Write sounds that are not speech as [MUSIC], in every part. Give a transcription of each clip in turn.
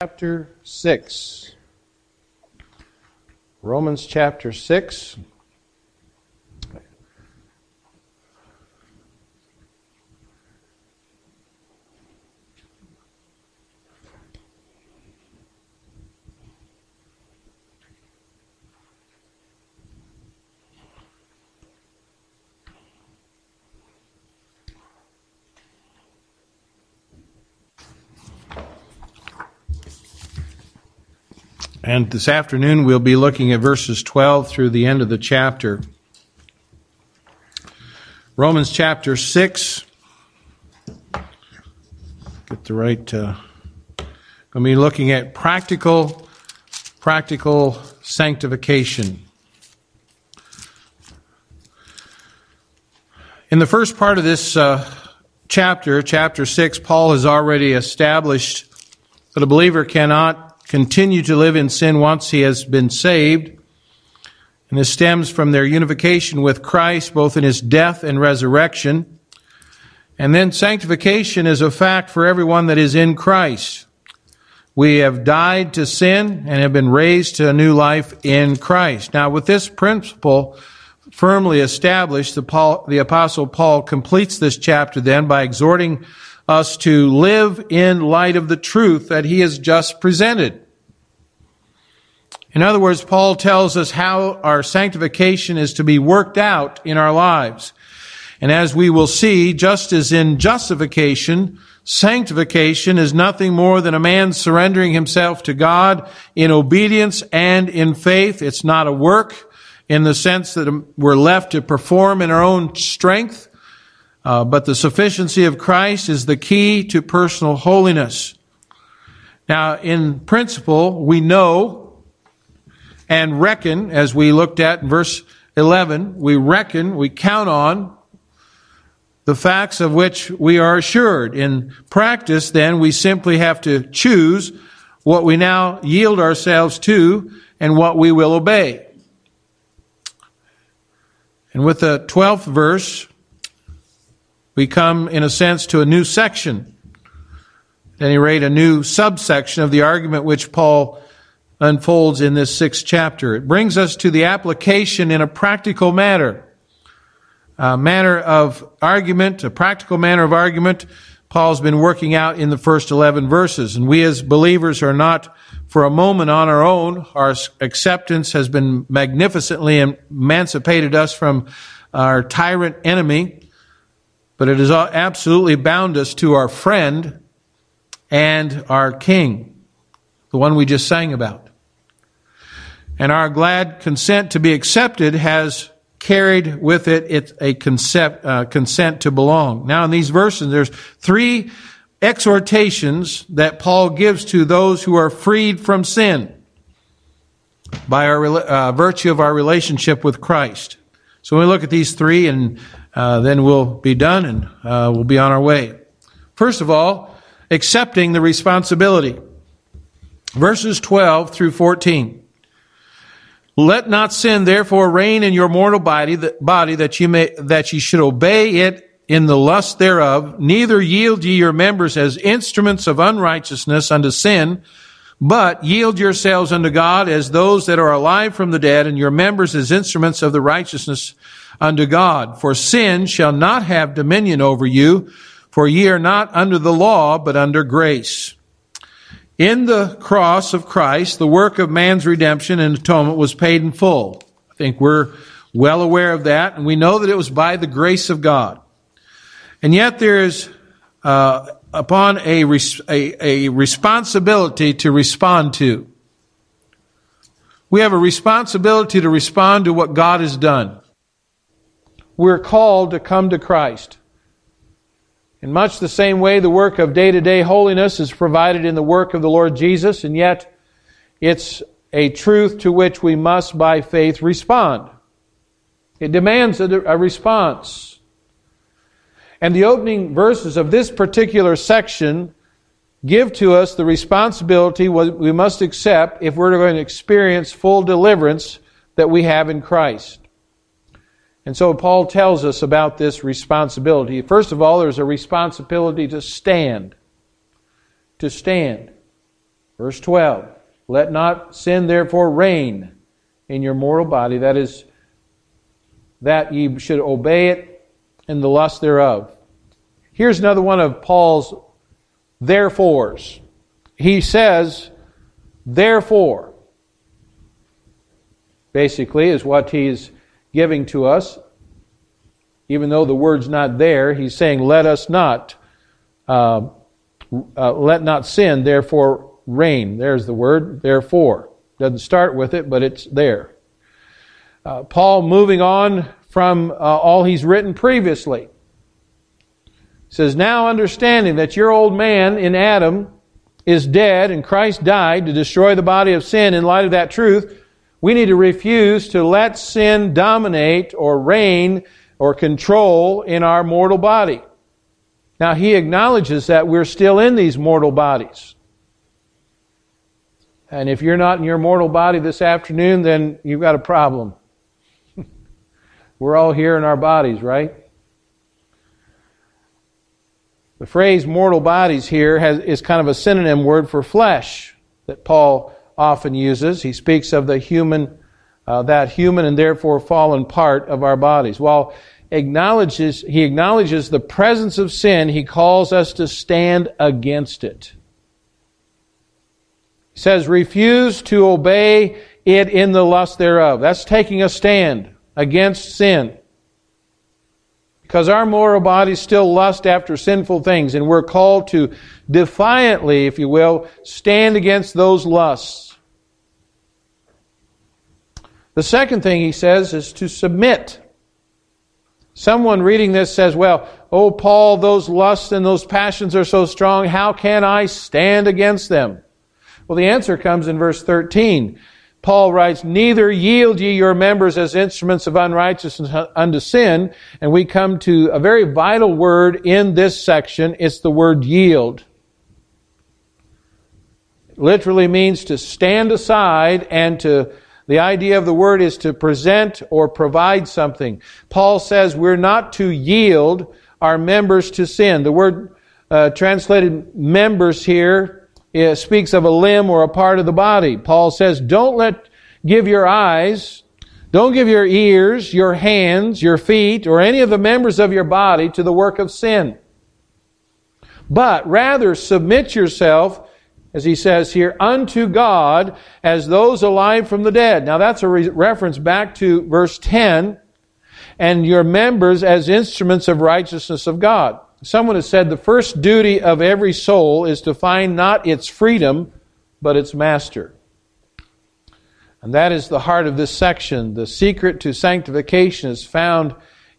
chapter 6. Romans chapter 6. And this afternoon we'll be looking at verses 12 through the end of the chapter. Romans chapter 6. Get the right. Uh, to be looking at practical, practical sanctification. In the first part of this uh, chapter, chapter 6, Paul has already established that a believer cannot continue to live in sin once he has been saved. And this stems from their unification with Christ, both in his death and resurrection. And then sanctification is a fact for everyone that is in Christ. We have died to sin and have been raised to a new life in Christ. Now, with this principle firmly established, the, Paul, the apostle Paul completes this chapter then by exhorting us to live in light of the truth that he has just presented. In other words, Paul tells us how our sanctification is to be worked out in our lives. And as we will see, just as in justification, sanctification is nothing more than a man surrendering himself to God in obedience and in faith. It's not a work in the sense that we're left to perform in our own strength. Uh, but the sufficiency of Christ is the key to personal holiness. Now, in principle, we know and reckon, as we looked at in verse 11, we reckon, we count on the facts of which we are assured. In practice, then, we simply have to choose what we now yield ourselves to and what we will obey. And with the 12th verse, we come, in a sense, to a new section. At any rate, a new subsection of the argument which Paul unfolds in this sixth chapter. It brings us to the application in a practical manner. A manner of argument, a practical manner of argument, Paul's been working out in the first 11 verses. And we as believers are not for a moment on our own. Our acceptance has been magnificently emancipated us from our tyrant enemy but it has absolutely bound us to our friend and our king, the one we just sang about. And our glad consent to be accepted has carried with it a concept, uh, consent to belong. Now, in these verses, there's three exhortations that Paul gives to those who are freed from sin by our uh, virtue of our relationship with Christ. So we look at these three and uh, then we'll be done and uh, we'll be on our way. First of all, accepting the responsibility. Verses 12 through 14. Let not sin therefore reign in your mortal body, body that you may, that ye should obey it in the lust thereof, neither yield ye your members as instruments of unrighteousness unto sin, but yield yourselves unto God as those that are alive from the dead, and your members as instruments of the righteousness unto God. For sin shall not have dominion over you, for ye are not under the law, but under grace. In the cross of Christ, the work of man's redemption and atonement was paid in full. I think we're well aware of that, and we know that it was by the grace of God. And yet there is uh, upon a, res- a, a responsibility to respond to. We have a responsibility to respond to what God has done we're called to come to Christ. In much the same way, the work of day to day holiness is provided in the work of the Lord Jesus, and yet it's a truth to which we must, by faith, respond. It demands a, a response. And the opening verses of this particular section give to us the responsibility we must accept if we're going to experience full deliverance that we have in Christ. And so Paul tells us about this responsibility. First of all, there's a responsibility to stand. To stand. Verse 12 Let not sin therefore reign in your mortal body, that is, that ye should obey it in the lust thereof. Here's another one of Paul's therefores. He says, therefore, basically, is what he's giving to us. Even though the word's not there, he's saying, let us not, uh, uh, let not sin, therefore reign. There's the word, therefore. Doesn't start with it, but it's there. Uh, Paul moving on from uh, all he's written previously. says, Now understanding that your old man in Adam is dead and Christ died to destroy the body of sin in light of that truth, we need to refuse to let sin dominate or reign or control in our mortal body. Now, he acknowledges that we're still in these mortal bodies. And if you're not in your mortal body this afternoon, then you've got a problem. We're all here in our bodies, right? The phrase mortal bodies here has, is kind of a synonym word for flesh that Paul often uses. He speaks of the human, uh, that human and therefore fallen part of our bodies. While acknowledges, he acknowledges the presence of sin, he calls us to stand against it. He says, refuse to obey it in the lust thereof. That's taking a stand against sin. Because our mortal bodies still lust after sinful things, and we're called to defiantly, if you will, stand against those lusts. The second thing he says is to submit. Someone reading this says, well, oh, Paul, those lusts and those passions are so strong. How can I stand against them? Well, the answer comes in verse 13. Paul writes, Neither yield ye your members as instruments of unrighteousness unto sin. And we come to a very vital word in this section. It's the word yield. It literally means to stand aside and to, the idea of the word is to present or provide something. Paul says we're not to yield our members to sin. The word uh, translated members here it speaks of a limb or a part of the body. Paul says, don't let, give your eyes, don't give your ears, your hands, your feet, or any of the members of your body to the work of sin. But rather submit yourself, as he says here, unto God as those alive from the dead. Now that's a re- reference back to verse 10, and your members as instruments of righteousness of God. Someone has said the first duty of every soul is to find not its freedom, but its master. And that is the heart of this section. The secret to sanctification is found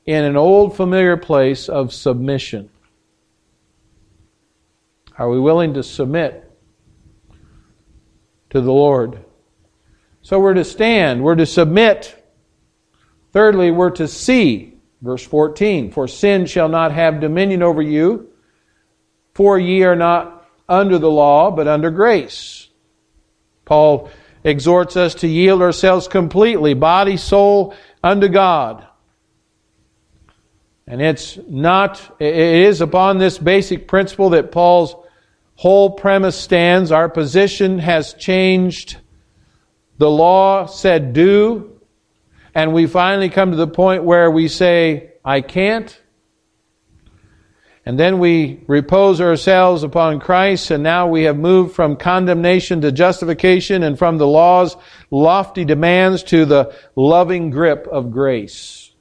in an old familiar place of submission. Are we willing to submit to the Lord? So we're to stand, we're to submit. Thirdly, we're to see. Verse 14 For sin shall not have dominion over you, for ye are not under the law, but under grace. Paul exhorts us to yield ourselves completely, body, soul, unto God. And it's not, it is upon this basic principle that Paul's whole premise stands. Our position has changed. The law said do, and we finally come to the point where we say, I can't. And then we repose ourselves upon Christ, and now we have moved from condemnation to justification and from the law's lofty demands to the loving grip of grace.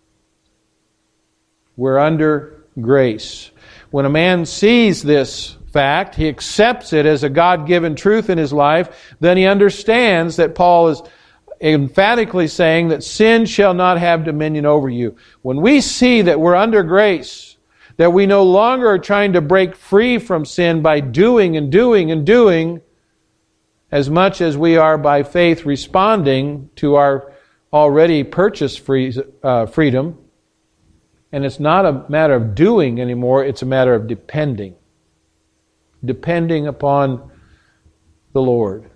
We're under grace. When a man sees this fact, he accepts it as a God given truth in his life, then he understands that Paul is emphatically saying that sin shall not have dominion over you. When we see that we're under grace, that we no longer are trying to break free from sin by doing and doing and doing, as much as we are by faith responding to our already purchased free, uh, freedom. And it's not a matter of doing anymore, it's a matter of depending. Depending upon the Lord.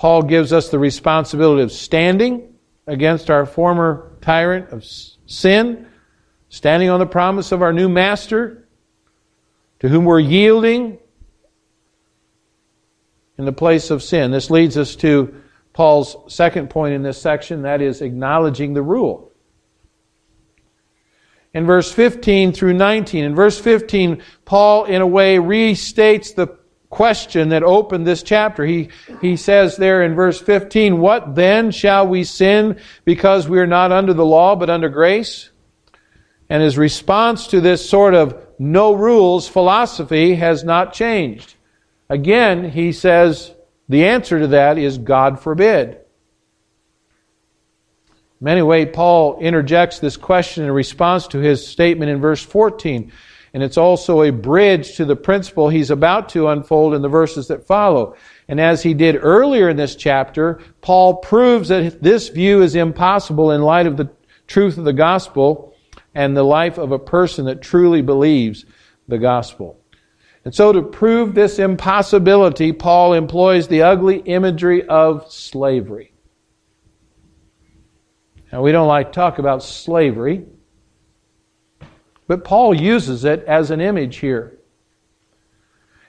Paul gives us the responsibility of standing against our former tyrant of sin, standing on the promise of our new master, to whom we're yielding in the place of sin. This leads us to Paul's second point in this section, that is acknowledging the rule. In verse 15 through 19, in verse 15, Paul, in a way, restates the question that opened this chapter. He, he says there in verse 15, What then shall we sin because we are not under the law but under grace? And his response to this sort of no rules philosophy has not changed. Again, he says the answer to that is God forbid. In many ways, Paul interjects this question in response to his statement in verse 14. And it's also a bridge to the principle he's about to unfold in the verses that follow. And as he did earlier in this chapter, Paul proves that this view is impossible in light of the truth of the gospel and the life of a person that truly believes the gospel. And so to prove this impossibility, Paul employs the ugly imagery of slavery. Now, we don't like to talk about slavery. But Paul uses it as an image here.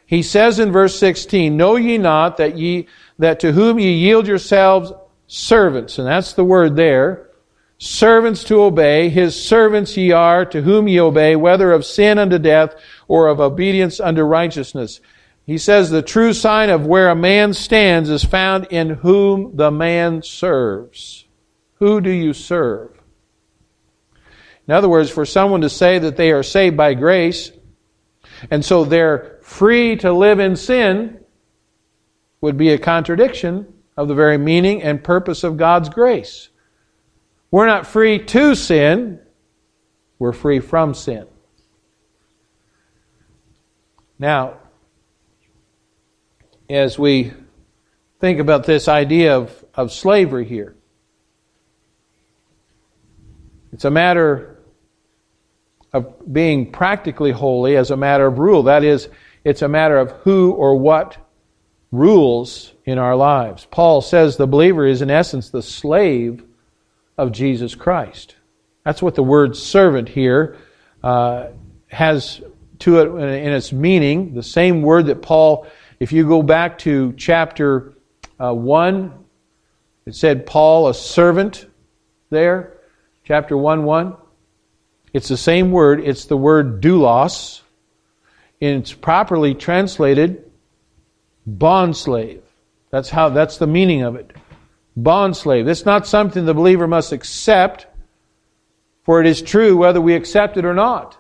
He says in verse 16, Know ye not that ye that to whom ye yield yourselves servants, and that's the word there, servants to obey, his servants ye are, to whom ye obey, whether of sin unto death or of obedience unto righteousness. He says the true sign of where a man stands is found in whom the man serves. Who do you serve? In other words, for someone to say that they are saved by grace, and so they're free to live in sin, would be a contradiction of the very meaning and purpose of God's grace. We're not free to sin, we're free from sin. Now, as we think about this idea of, of slavery here, it's a matter of being practically holy as a matter of rule. That is, it's a matter of who or what rules in our lives. Paul says the believer is, in essence, the slave of Jesus Christ. That's what the word servant here uh, has to it in its meaning. The same word that Paul, if you go back to chapter uh, 1, it said Paul, a servant there chapter 1 1. It's the same word, it's the word doulos. And it's properly translated bond slave. That's how that's the meaning of it. Bond slave. It's not something the believer must accept, for it is true whether we accept it or not.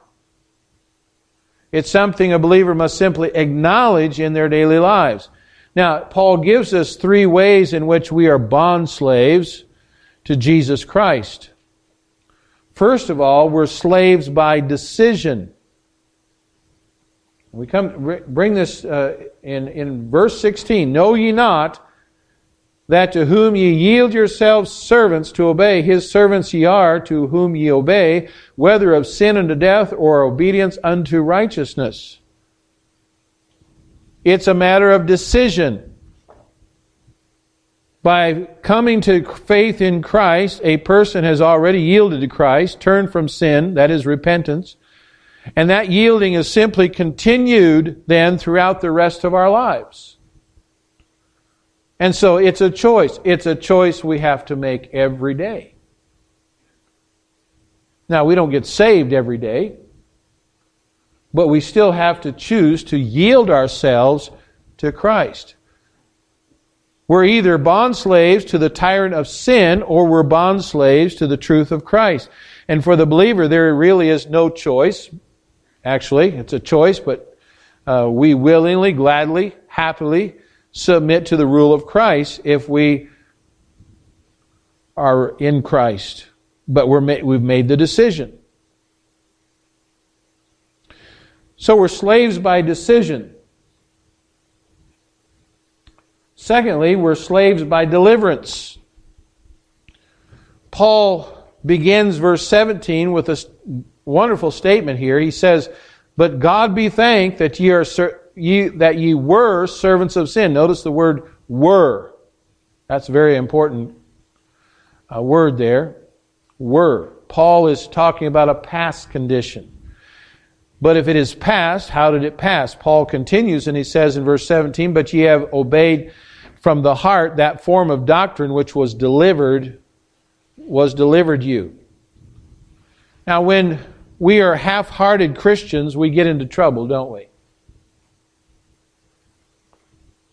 It's something a believer must simply acknowledge in their daily lives. Now, Paul gives us three ways in which we are bond slaves to Jesus Christ. First of all, we're slaves by decision. We come bring this uh, in in verse 16. Know ye not that to whom ye yield yourselves servants to obey, his servants ye are to whom ye obey, whether of sin unto death or obedience unto righteousness. It's a matter of decision. By coming to faith in Christ, a person has already yielded to Christ, turned from sin, that is repentance, and that yielding is simply continued then throughout the rest of our lives. And so it's a choice. It's a choice we have to make every day. Now, we don't get saved every day, but we still have to choose to yield ourselves to Christ. We're either bond slaves to the tyrant of sin or we're bond slaves to the truth of Christ. And for the believer, there really is no choice. Actually, it's a choice, but uh, we willingly, gladly, happily submit to the rule of Christ if we are in Christ. But we're ma- we've made the decision. So we're slaves by decision. Secondly, we're slaves by deliverance. Paul begins verse 17 with a wonderful statement here. He says, But God be thanked that ye, are, ye, that ye were servants of sin. Notice the word were. That's a very important uh, word there. Were. Paul is talking about a past condition. But if it is past, how did it pass? Paul continues and he says in verse 17, But ye have obeyed from the heart that form of doctrine which was delivered, was delivered you. Now, when we are half hearted Christians, we get into trouble, don't we?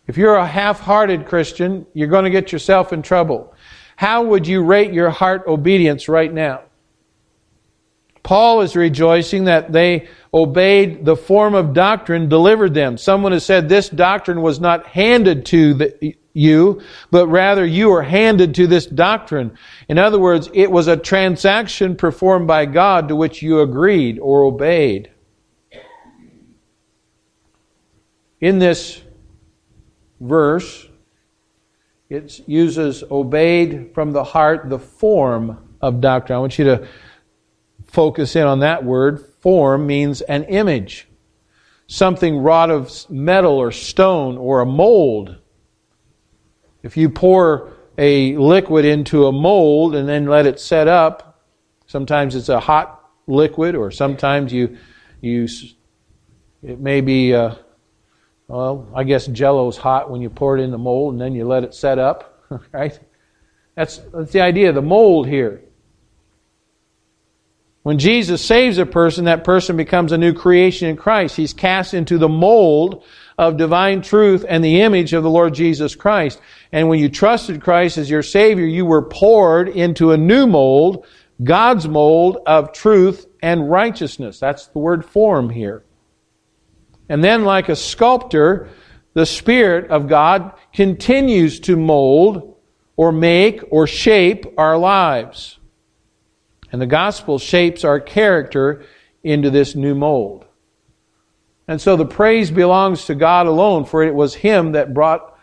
If you're a half hearted Christian, you're going to get yourself in trouble. How would you rate your heart obedience right now? Paul is rejoicing that they obeyed the form of doctrine delivered them. Someone has said this doctrine was not handed to the, you, but rather you are handed to this doctrine. In other words, it was a transaction performed by God to which you agreed or obeyed. In this verse, it uses obeyed from the heart, the form of doctrine. I want you to focus in on that word. Form means an image, something wrought of metal or stone or a mold. If you pour a liquid into a mold and then let it set up, sometimes it's a hot liquid, or sometimes you you it may be. Uh, well, I guess Jello's hot when you pour it in the mold and then you let it set up, [LAUGHS] right? That's, that's the idea, the mold here. When Jesus saves a person, that person becomes a new creation in Christ. He's cast into the mold of divine truth and the image of the Lord Jesus Christ. And when you trusted Christ as your Savior, you were poured into a new mold, God's mold of truth and righteousness. That's the word form here. And then, like a sculptor, the Spirit of God continues to mold or make or shape our lives. And the gospel shapes our character into this new mold. And so the praise belongs to God alone, for it was Him that brought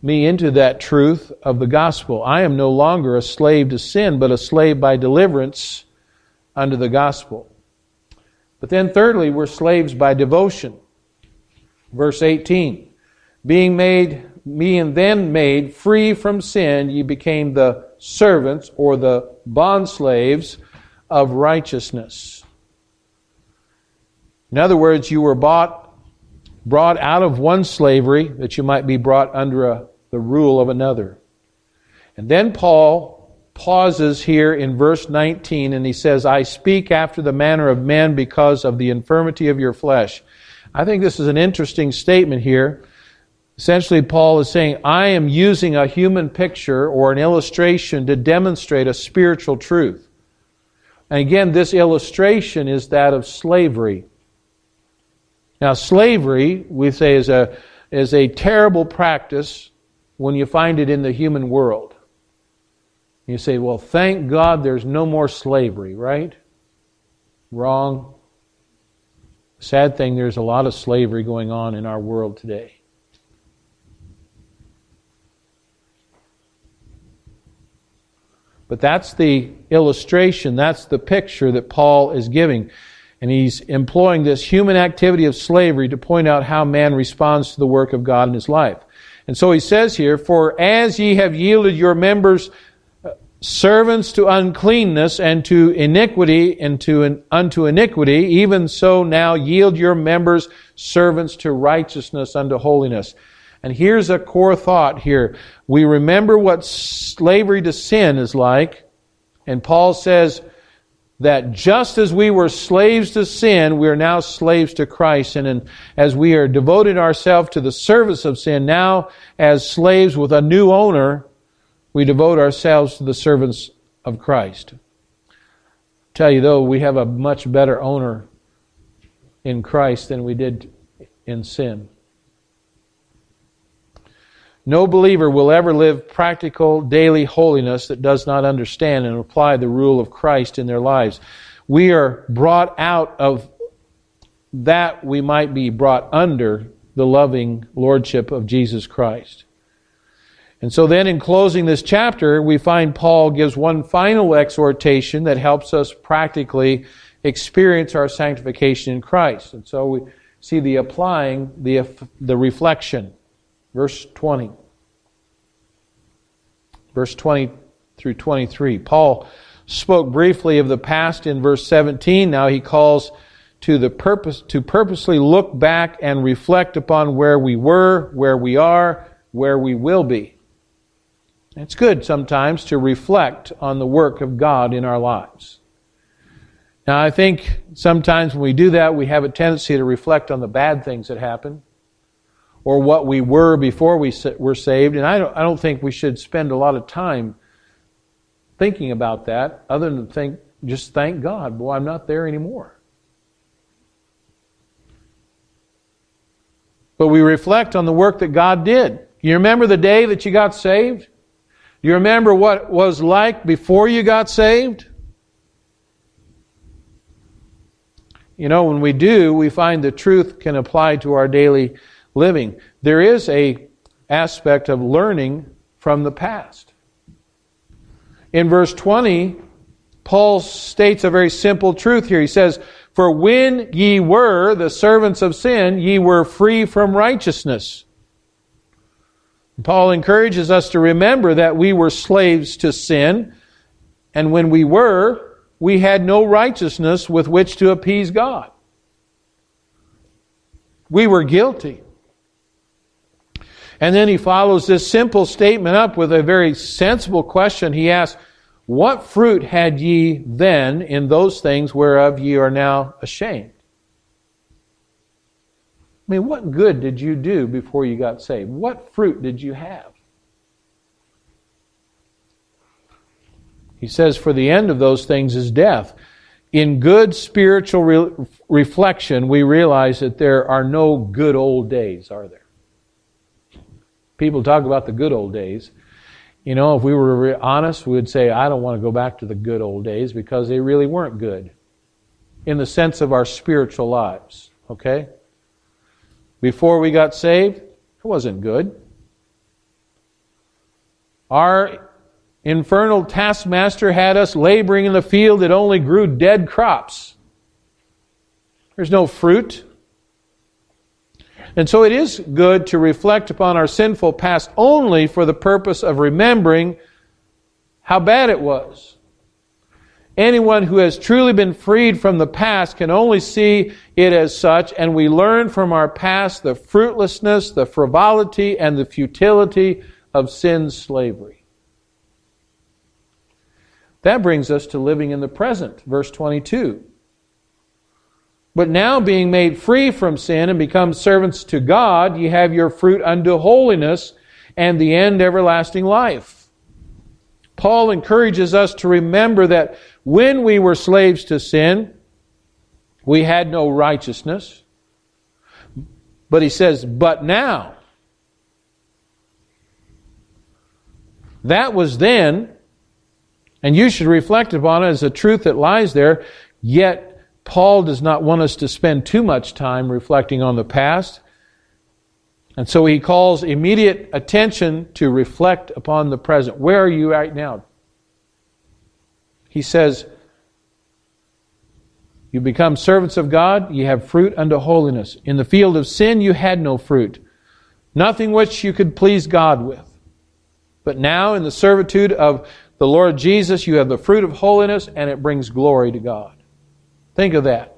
me into that truth of the gospel. I am no longer a slave to sin, but a slave by deliverance under the gospel. But then, thirdly, we're slaves by devotion. Verse 18 Being made, being then made free from sin, ye became the servants or the bondslaves of righteousness. In other words, you were bought, brought out of one slavery that you might be brought under a, the rule of another. And then Paul pauses here in verse 19 and he says, I speak after the manner of men because of the infirmity of your flesh. I think this is an interesting statement here. Essentially, Paul is saying, I am using a human picture or an illustration to demonstrate a spiritual truth. And again, this illustration is that of slavery. Now, slavery, we say, is a, is a terrible practice when you find it in the human world. You say, well, thank God there's no more slavery, right? Wrong. Sad thing, there's a lot of slavery going on in our world today. But that's the illustration, that's the picture that Paul is giving. And he's employing this human activity of slavery to point out how man responds to the work of God in his life. And so he says here, For as ye have yielded your members uh, servants to uncleanness and to iniquity and to unto iniquity, even so now yield your members servants to righteousness unto holiness. And here's a core thought here. We remember what slavery to sin is like, and Paul says that just as we were slaves to sin, we are now slaves to Christ. And as we are devoted ourselves to the service of sin, now as slaves with a new owner, we devote ourselves to the servants of Christ. tell you though, we have a much better owner in Christ than we did in sin. No believer will ever live practical daily holiness that does not understand and apply the rule of Christ in their lives. We are brought out of that we might be brought under the loving lordship of Jesus Christ. And so then in closing this chapter, we find Paul gives one final exhortation that helps us practically experience our sanctification in Christ. And so we see the applying, the, the reflection. Verse 20. Verse 20 through 23. Paul spoke briefly of the past in verse 17. Now he calls to the purpose to purposely look back and reflect upon where we were, where we are, where we will be. It's good sometimes to reflect on the work of God in our lives. Now, I think sometimes when we do that, we have a tendency to reflect on the bad things that happen or what we were before we were saved. And I don't, I don't think we should spend a lot of time thinking about that other than think, just thank God, boy, I'm not there anymore. But we reflect on the work that God did. You remember the day that you got saved? You remember what it was like before you got saved? You know, when we do, we find the truth can apply to our daily living. There is a aspect of learning from the past. In verse 20, Paul states a very simple truth here. He says, For when ye were the servants of sin, ye were free from righteousness. Paul encourages us to remember that we were slaves to sin, and when we were, we had no righteousness with which to appease God. We were guilty. And then he follows this simple statement up with a very sensible question. He asks, What fruit had ye then in those things whereof ye are now ashamed? I mean, what good did you do before you got saved? What fruit did you have? He says, For the end of those things is death. In good spiritual re- reflection, we realize that there are no good old days, are there? People talk about the good old days. You know, if we were honest, we would say, I don't want to go back to the good old days because they really weren't good in the sense of our spiritual lives. Okay? Before we got saved, it wasn't good. Our infernal taskmaster had us laboring in the field that only grew dead crops. There's no fruit. And so it is good to reflect upon our sinful past only for the purpose of remembering how bad it was. Anyone who has truly been freed from the past can only see it as such, and we learn from our past the fruitlessness, the frivolity, and the futility of sin's slavery. That brings us to living in the present, verse 22. But now, being made free from sin and become servants to God, ye have your fruit unto holiness and the end everlasting life. Paul encourages us to remember that when we were slaves to sin, we had no righteousness. But he says, but now. That was then, and you should reflect upon it as a truth that lies there, yet Paul does not want us to spend too much time reflecting on the past. And so he calls immediate attention to reflect upon the present. Where are you right now? He says, You become servants of God, you have fruit unto holiness. In the field of sin, you had no fruit, nothing which you could please God with. But now, in the servitude of the Lord Jesus, you have the fruit of holiness, and it brings glory to God. Think of that.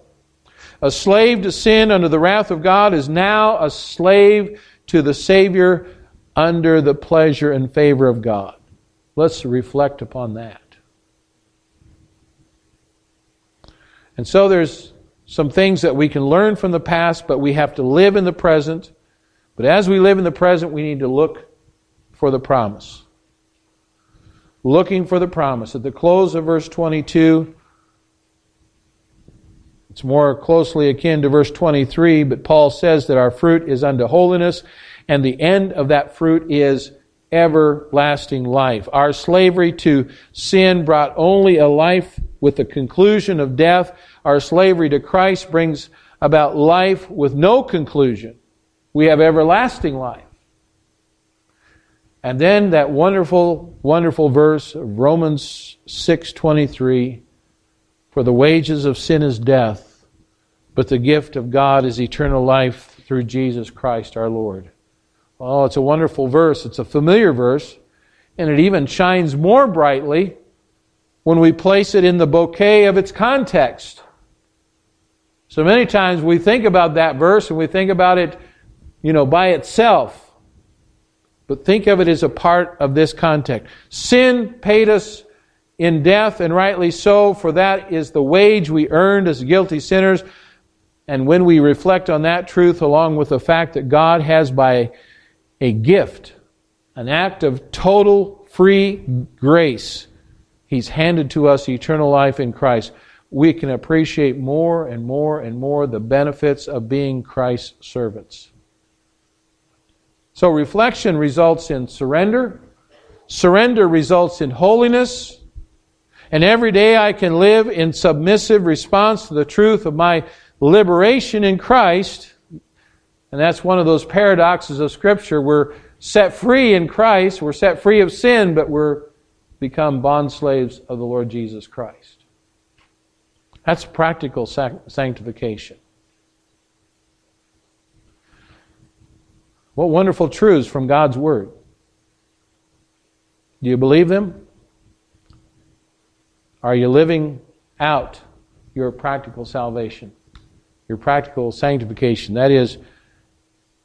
A slave to sin under the wrath of God is now a slave to the Savior under the pleasure and favor of God. Let's reflect upon that. And so there's some things that we can learn from the past, but we have to live in the present. But as we live in the present, we need to look for the promise looking for the promise. At the close of verse 22, it's more closely akin to verse 23, but Paul says that our fruit is unto holiness, and the end of that fruit is everlasting life. Our slavery to sin brought only a life with the conclusion of death. Our slavery to Christ brings about life with no conclusion. We have everlasting life. And then that wonderful, wonderful verse of Romans 6:23, for the wages of sin is death, but the gift of God is eternal life through Jesus Christ our Lord. Oh, it's a wonderful verse. It's a familiar verse, and it even shines more brightly when we place it in the bouquet of its context. So many times we think about that verse and we think about it, you know, by itself. But think of it as a part of this context. Sin paid us in death, and rightly so, for that is the wage we earned as guilty sinners. And when we reflect on that truth, along with the fact that God has, by a gift, an act of total free grace, He's handed to us eternal life in Christ, we can appreciate more and more and more the benefits of being Christ's servants. So, reflection results in surrender. Surrender results in holiness. And every day I can live in submissive response to the truth of my liberation in Christ. And that's one of those paradoxes of Scripture. We're set free in Christ, we're set free of sin, but we're become bond slaves of the Lord Jesus Christ. That's practical sanctification. What wonderful truths from God's Word. Do you believe them? Are you living out your practical salvation, your practical sanctification? That is,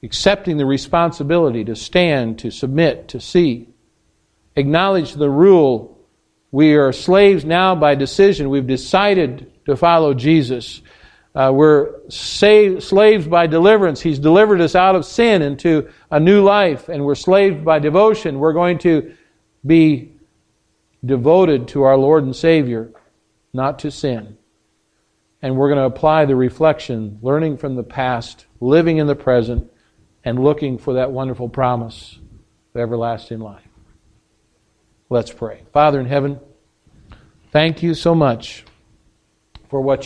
accepting the responsibility to stand, to submit, to see, acknowledge the rule. We are slaves now by decision. We've decided to follow Jesus. Uh, we're saved, slaves by deliverance. He's delivered us out of sin into a new life, and we're slaves by devotion. We're going to be devoted to our Lord and Savior, not to sin. And we're going to apply the reflection, learning from the past, living in the present, and looking for that wonderful promise of everlasting life. Let's pray. Father in heaven, thank you so much for what you